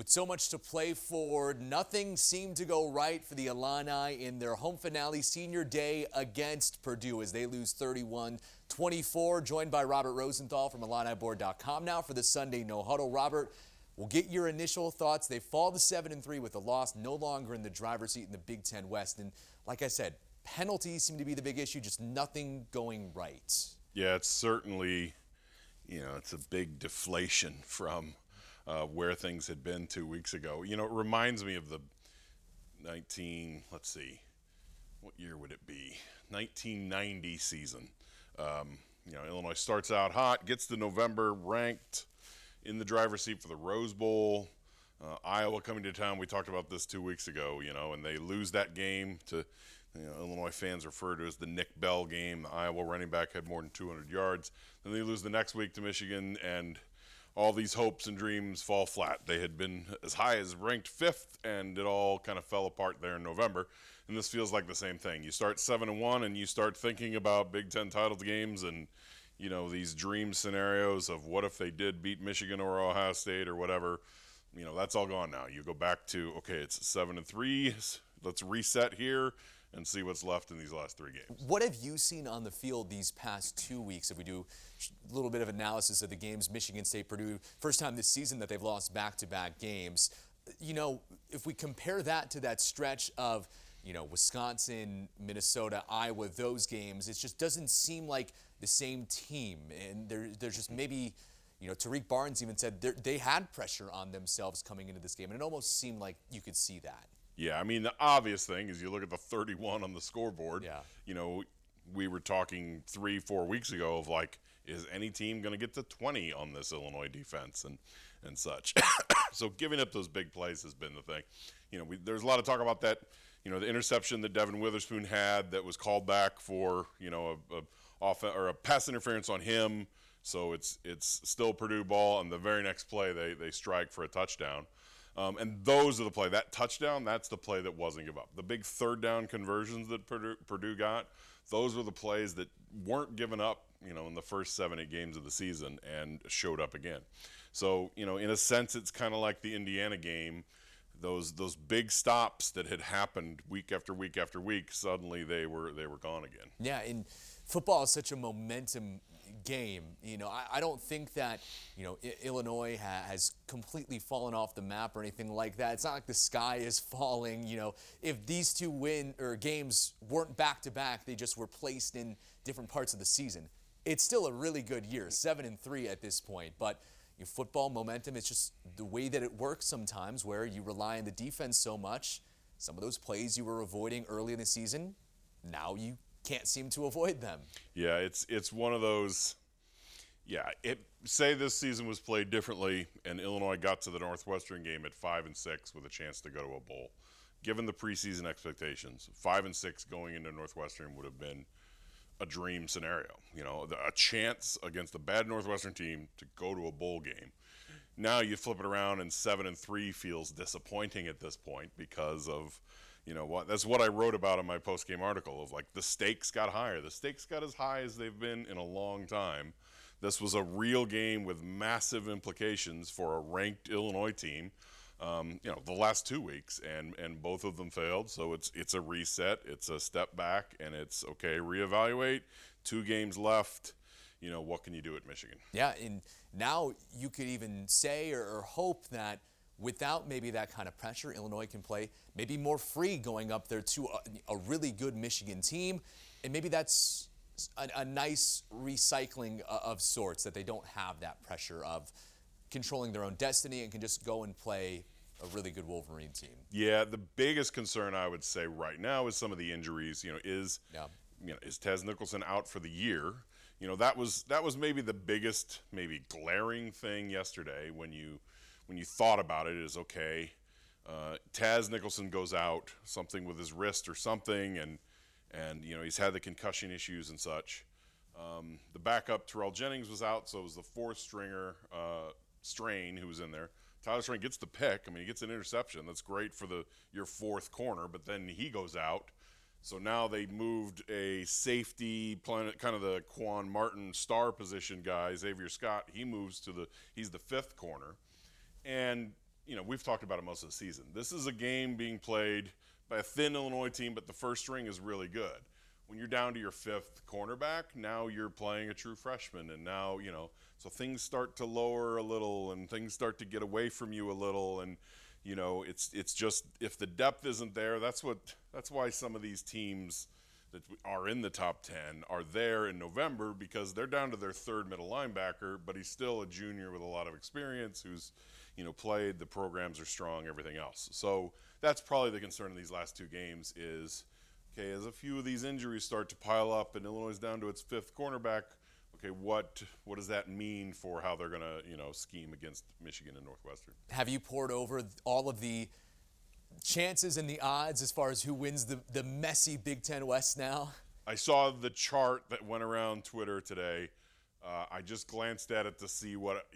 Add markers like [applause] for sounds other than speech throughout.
With so much to play for, nothing seemed to go right for the Illini in their home finale senior day against Purdue as they lose 31 24. Joined by Robert Rosenthal from IlliniBoard.com now for the Sunday No Huddle. Robert, we'll get your initial thoughts. They fall to 7 and 3 with a loss, no longer in the driver's seat in the Big Ten West. And like I said, penalties seem to be the big issue, just nothing going right. Yeah, it's certainly, you know, it's a big deflation from uh, where things had been two weeks ago. You know, it reminds me of the 19, let's see, what year would it be? 1990 season. Um, you know, Illinois starts out hot, gets to November ranked in the driver's seat for the Rose Bowl. Uh, Iowa coming to town. We talked about this two weeks ago, you know, and they lose that game to you know, Illinois fans refer to as the Nick Bell game. The Iowa running back had more than 200 yards. Then they lose the next week to Michigan, and all these hopes and dreams fall flat. They had been as high as ranked fifth, and it all kind of fell apart there in November. And this feels like the same thing. You start seven and one, and you start thinking about Big Ten title games and you know these dream scenarios of what if they did beat Michigan or Ohio State or whatever. You know that's all gone now. You go back to okay, it's seven and three. Let's reset here and see what's left in these last three games. What have you seen on the field these past two weeks? If we do a little bit of analysis of the games, Michigan State, Purdue, first time this season that they've lost back-to-back games. You know, if we compare that to that stretch of you know, Wisconsin, Minnesota, Iowa, those games, it just doesn't seem like the same team. And there, there's just maybe, you know, Tarique Barnes even said they had pressure on themselves coming into this game. And it almost seemed like you could see that. Yeah, I mean the obvious thing is you look at the 31 on the scoreboard. Yeah. You know, we were talking three, four weeks ago of like, is any team going to get to 20 on this Illinois defense and and such. [coughs] so giving up those big plays has been the thing. You know, we, there's a lot of talk about that. You know, the interception that Devon Witherspoon had that was called back for you know a, a off or a pass interference on him. So it's it's still Purdue ball, and the very next play they they strike for a touchdown. Um, and those are the play. That touchdown, that's the play that wasn't give up. The big third down conversions that Purdue, Purdue got, those were the plays that weren't given up, you know, in the first seven, eight games of the season and showed up again. So, you know, in a sense, it's kind of like the Indiana game. Those those big stops that had happened week after week after week, suddenly they were they were gone again. Yeah, and football is such a momentum game. You know, I, I don't think that, you know, I- Illinois ha- has completely fallen off the map or anything like that. It's not like the sky is [laughs] falling. You know, if these two win or games weren't back to back, they just were placed in different parts of the season. It's still a really good year, seven and three at this point. But football momentum, it's just the way that it works sometimes, where you rely on the defense so much. Some of those plays you were avoiding early in the season, now you can't seem to avoid them. Yeah, it's it's one of those. Yeah, it say this season was played differently, and Illinois got to the Northwestern game at five and six with a chance to go to a bowl. Given the preseason expectations, five and six going into Northwestern would have been a dream scenario. You know, a chance against a bad Northwestern team to go to a bowl game. Now you flip it around, and seven and three feels disappointing at this point because of you know what that's what I wrote about in my post game article of like the stakes got higher. The stakes got as high as they've been in a long time. This was a real game with massive implications for a ranked Illinois team. Um, you know, the last two weeks, and and both of them failed. So it's it's a reset. It's a step back, and it's okay. Reevaluate. Two games left. You know, what can you do at Michigan? Yeah, and now you could even say or, or hope that without maybe that kind of pressure, Illinois can play maybe more free going up there to a, a really good Michigan team. And maybe that's a, a, nice recycling uh, of sorts that they don't have that pressure of controlling their own destiny and can just go and play a really good Wolverine team. Yeah, the biggest concern I would say right now is some of the injuries. You know, is yeah. you know is Taz Nicholson out for the year? You know, that was that was maybe the biggest, maybe glaring thing yesterday when you when you thought about it is okay, uh, Taz Nicholson goes out, something with his wrist or something, and and you know he's had the concussion issues and such. Um, the backup Terrell Jennings was out, so it was the fourth stringer uh, Strain who was in there. Tyler Strain gets the pick. I mean, he gets an interception. That's great for the your fourth corner, but then he goes out. So now they moved a safety, planet, kind of the Quan Martin star position guy, Xavier Scott. He moves to the he's the fifth corner. And you know, we've talked about it most of the season. This is a game being played by a thin Illinois team, but the first string is really good. When you're down to your fifth cornerback, now you're playing a true freshman, and now you know, so things start to lower a little, and things start to get away from you a little, and you know, it's it's just if the depth isn't there, that's what that's why some of these teams that are in the top 10 are there in November because they're down to their third middle linebacker, but he's still a junior with a lot of experience who's, you know, played, the programs are strong, everything else. So that's probably the concern in these last two games is, okay, as a few of these injuries start to pile up and Illinois is down to its fifth cornerback, okay, what what does that mean for how they're going to, you know, scheme against Michigan and Northwestern? Have you poured over all of the chances and the odds as far as who wins the, the messy Big Ten West now? I saw the chart that went around Twitter today. Uh, I just glanced at it to see what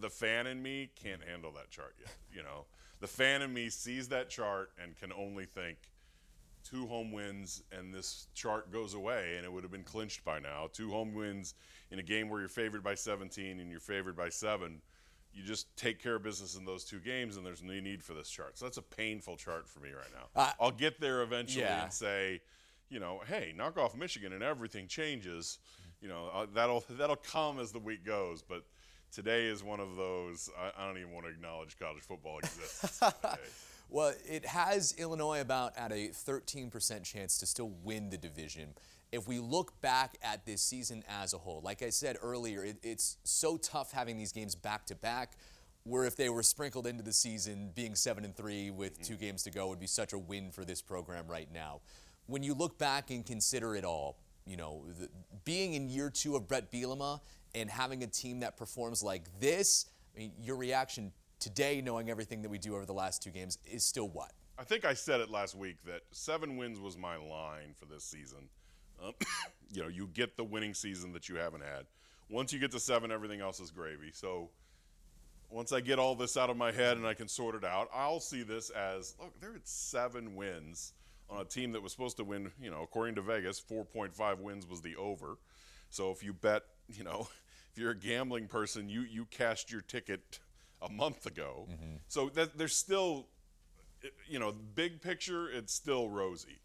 the fan in me can't handle that chart yet. You know, the fan in me sees that chart and can only think two home wins and this chart goes away and it would have been clinched by now. Two home wins in a game where you're favored by 17 and you're favored by seven you just take care of business in those two games, and there's no need for this chart. So that's a painful chart for me right now. Uh, I'll get there eventually yeah. and say, you know, hey, knock off Michigan, and everything changes. You know, uh, that'll that'll come as the week goes, but. Today is one of those. I, I don't even want to acknowledge college football exists. [laughs] well, it has Illinois about at a 13% chance to still win the division if we look back at this season as a whole, like I said earlier, it, it's so tough having these games back to back. Where if they were sprinkled into the season, being seven and three with mm-hmm. two games to go would be such a win for this program right now. When you look back and consider it all, you know, the, being in year two of Brett Bielema and having a team that performs like this, I mean, your reaction today, knowing everything that we do over the last two games, is still what? I think I said it last week that seven wins was my line for this season. Um, [coughs] you know, you get the winning season that you haven't had. Once you get to seven, everything else is gravy. So once I get all this out of my head and I can sort it out, I'll see this as look, there are at seven wins on a team that was supposed to win, you know, according to Vegas, 4.5 wins was the over. So if you bet, you know, [laughs] if you're a gambling person, you you cashed your ticket a month ago. Mm-hmm. So that there's still you know, big picture, it's still rosy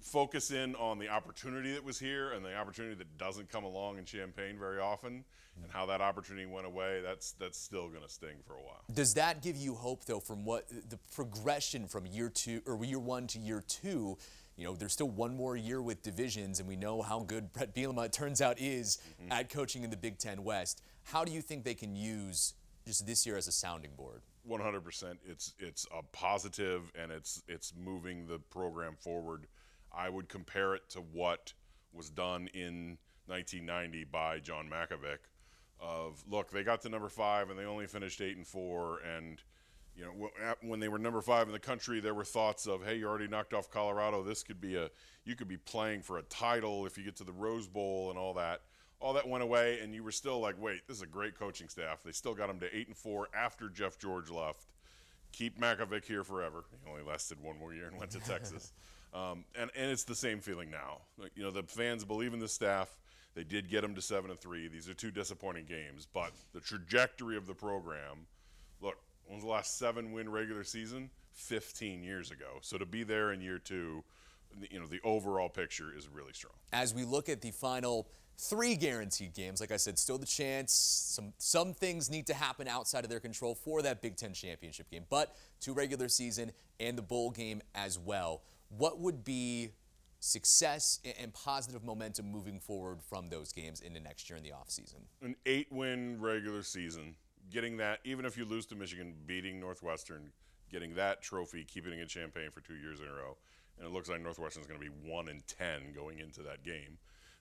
focus in on the opportunity that was here and the opportunity that doesn't come along in Champaign very often and how that opportunity went away, that's that's still going to sting for a while. Does that give you hope though from what the progression from year 2 or year 1 to year 2? You know, there's still one more year with divisions and we know how good [laughs] Brett Bielema it turns out is mm-hmm. at coaching in the Big 10 West. How do you think they can use just this year as a sounding board? 100%. It's it's a positive and it's it's moving the program forward I would compare it to what was done in 1990 by John Mackovic. Of look, they got to number five and they only finished eight and four, and you know when they were number five in the country, there were thoughts of, hey, you already knocked off Colorado. This could be a you could be playing for a title if you get to the Rose Bowl and all that. All that went away, and you were still like, wait, this is a great coaching staff. They still got them to eight and four after Jeff George left. Keep Mackovic here forever. He only lasted one more year and went to Texas. [laughs] Um, and, and it's the same feeling now. Like, you know, the fans believe in the staff. They did get them to seven and three. These are two disappointing games, but the trajectory of the program. Look, was the last seven win regular season? 15 years ago. So to be there in year two, you know, the overall picture is really strong. As we look at the final three guaranteed games, like I said, still the chance. Some some things need to happen outside of their control for that Big Ten championship game, but two regular season and the bowl game as well what would be success and positive momentum moving forward from those games into next year in the offseason? An eight win regular season, getting that, even if you lose to Michigan, beating Northwestern, getting that trophy, keeping it in Champaign for two years in a row. And it looks like Northwestern is going to be 1 and 10 going into that game.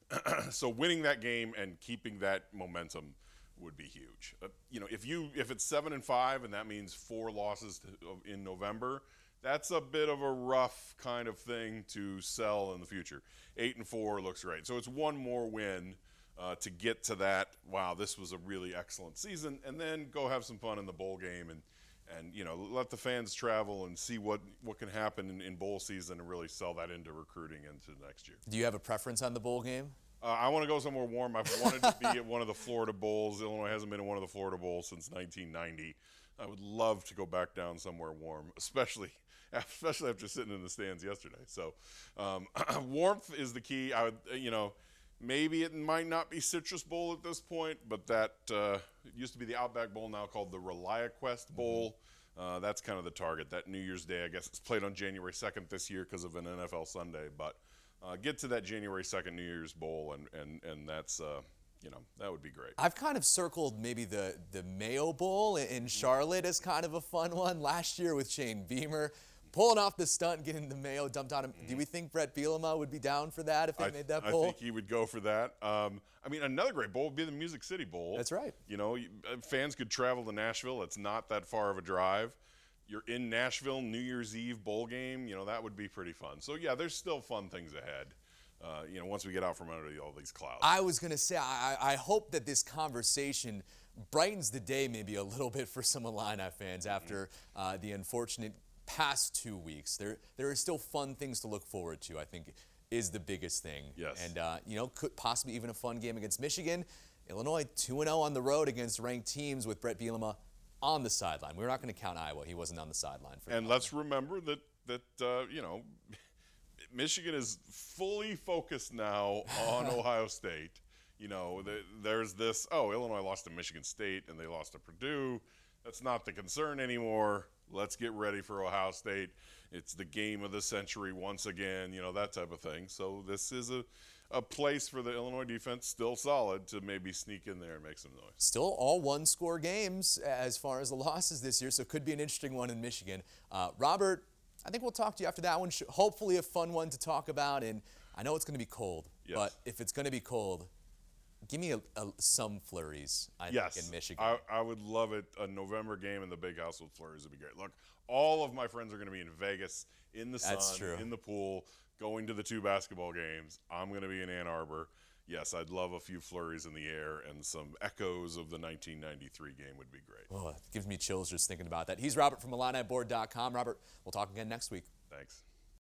[clears throat] so winning that game and keeping that momentum would be huge. Uh, you know, if you if it's 7 and 5 and that means four losses to, in November, that's a bit of a rough kind of thing to sell in the future. Eight and four looks great. So it's one more win uh, to get to that. Wow, this was a really excellent season, and then go have some fun in the bowl game and and you know let the fans travel and see what what can happen in, in bowl season and really sell that into recruiting into next year. Do you have a preference on the bowl game? Uh, I want to go somewhere warm. I've wanted to be at one of the Florida Bowls. Illinois hasn't been in one of the Florida Bowls since 1990. I would love to go back down somewhere warm, especially [laughs] especially after sitting in the stands yesterday. So, um, [clears throat] warmth is the key. I would, you know, maybe it might not be Citrus Bowl at this point, but that uh, it used to be the Outback Bowl, now called the ReliaQuest Bowl. Uh, that's kind of the target. That New Year's Day, I guess it's played on January 2nd this year because of an NFL Sunday. But uh, get to that January 2nd New Year's Bowl, and and and that's uh, you know that would be great. I've kind of circled maybe the the Mayo Bowl in Charlotte as kind of a fun one last year with Shane Beamer. Pulling off the stunt, getting the Mayo dumped on him. Do we think Brett Bielema would be down for that if they I, made that bowl? I think he would go for that. Um, I mean, another great bowl would be the Music City Bowl. That's right. You know, you, uh, fans could travel to Nashville. It's not that far of a drive. You're in Nashville, New Year's Eve bowl game. You know, that would be pretty fun. So yeah, there's still fun things ahead. Uh, you know, once we get out from under all these clouds. I was going to say, I, I hope that this conversation brightens the day maybe a little bit for some Illini fans after uh, the unfortunate past two weeks. There, there are still fun things to look forward to, I think, is the biggest thing. Yes. And, uh, you know, could possibly even a fun game against Michigan. Illinois 2 0 on the road against ranked teams with Brett Bielema on the sideline. We're not going to count Iowa. He wasn't on the sideline for and let's remember that that uh, you know, Michigan is fully focused now on [laughs] Ohio State. You know, the, there's this. Oh, Illinois lost to Michigan State and they lost to Purdue. That's not the concern anymore. Let's get ready for Ohio State. It's the game of the century once again. You know that type of thing. So this is a a place for the Illinois defense, still solid, to maybe sneak in there and make some noise. Still all one score games as far as the [laughs] losses this year, so it could be an interesting one in Michigan. Uh, Robert, I think we'll talk to you after that one. Hopefully, a fun one to talk about. And I know it's going to be cold, Yes. but if it's going to be cold, give me a, a, some flurries. I Yes, think in Michigan. I, I would love it. A November game in the big house with Flurries would be great. Look, all of my friends are going to be in Vegas, in the sun, in the pool, going to the two basketball games. I'm going to be in Ann Arbor. Yes, I'd love a few flurries in the air and some echoes of the 1993 game would be great. oh, it gives me chills just thinking about that. He's Robert from IlliniBoard.com. Robert, we'll talk again next week. Thanks.